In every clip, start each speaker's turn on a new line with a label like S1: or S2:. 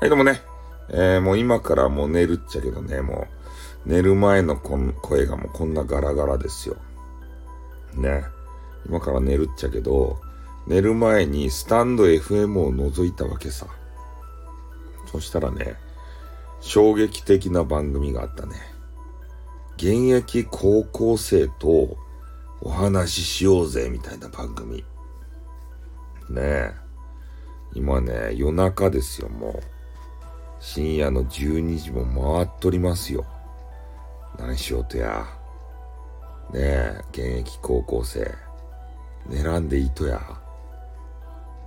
S1: はい、どうもね。えー、もう今からもう寝るっちゃけどね、もう、寝る前のこん声がもうこんなガラガラですよ。ね。今から寝るっちゃけど、寝る前にスタンド FM を覗いたわけさ。そしたらね、衝撃的な番組があったね。現役高校生とお話ししようぜみたいな番組。ねえ。今ね、夜中ですよ、もう。深夜の12時も回っとりますよ。何しようとや。ねえ、現役高校生。寝らんでいいとや。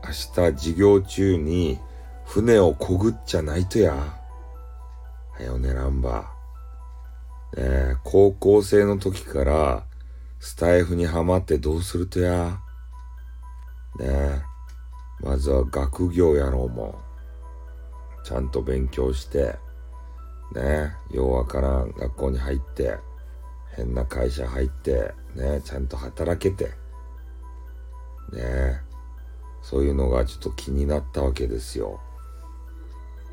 S1: 明日授業中に船をこぐっちゃないとや。はよ寝らんば。ねえ、高校生の時からスタイフにはまってどうするとや。ねえ、まずは学業やろうもん。ちゃんと勉強して、ね、ようわからん学校に入って、変な会社入って、ね、ちゃんと働けて、ね、そういうのがちょっと気になったわけですよ。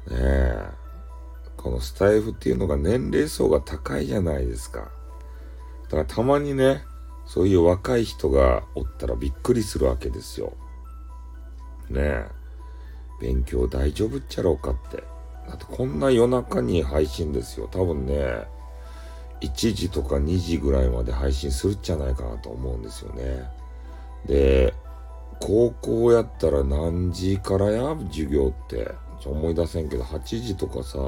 S1: ねえ、このスタイフっていうのが年齢層が高いじゃないですか。だからたまにね、そういう若い人がおったらびっくりするわけですよ。ねえ。勉強大丈夫っちゃろうかって。だってこんな夜中に配信ですよ。多分ね、1時とか2時ぐらいまで配信するっちゃないかなと思うんですよね。で、高校やったら何時からや？授業って。ちょ思い出せんけど、8時とかさ、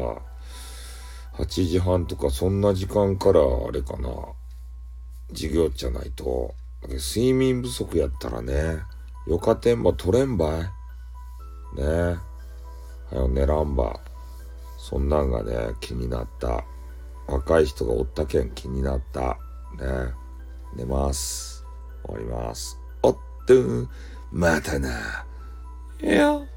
S1: 8時半とかそんな時間からあれかな。授業じゃないと。睡眠不足やったらね、よかてんば取れんばい？ねはよ寝らんば。そんなんがね、気になった。若い人がおったけん気になった。ね寝ます。終わります。おっと、またな。いや。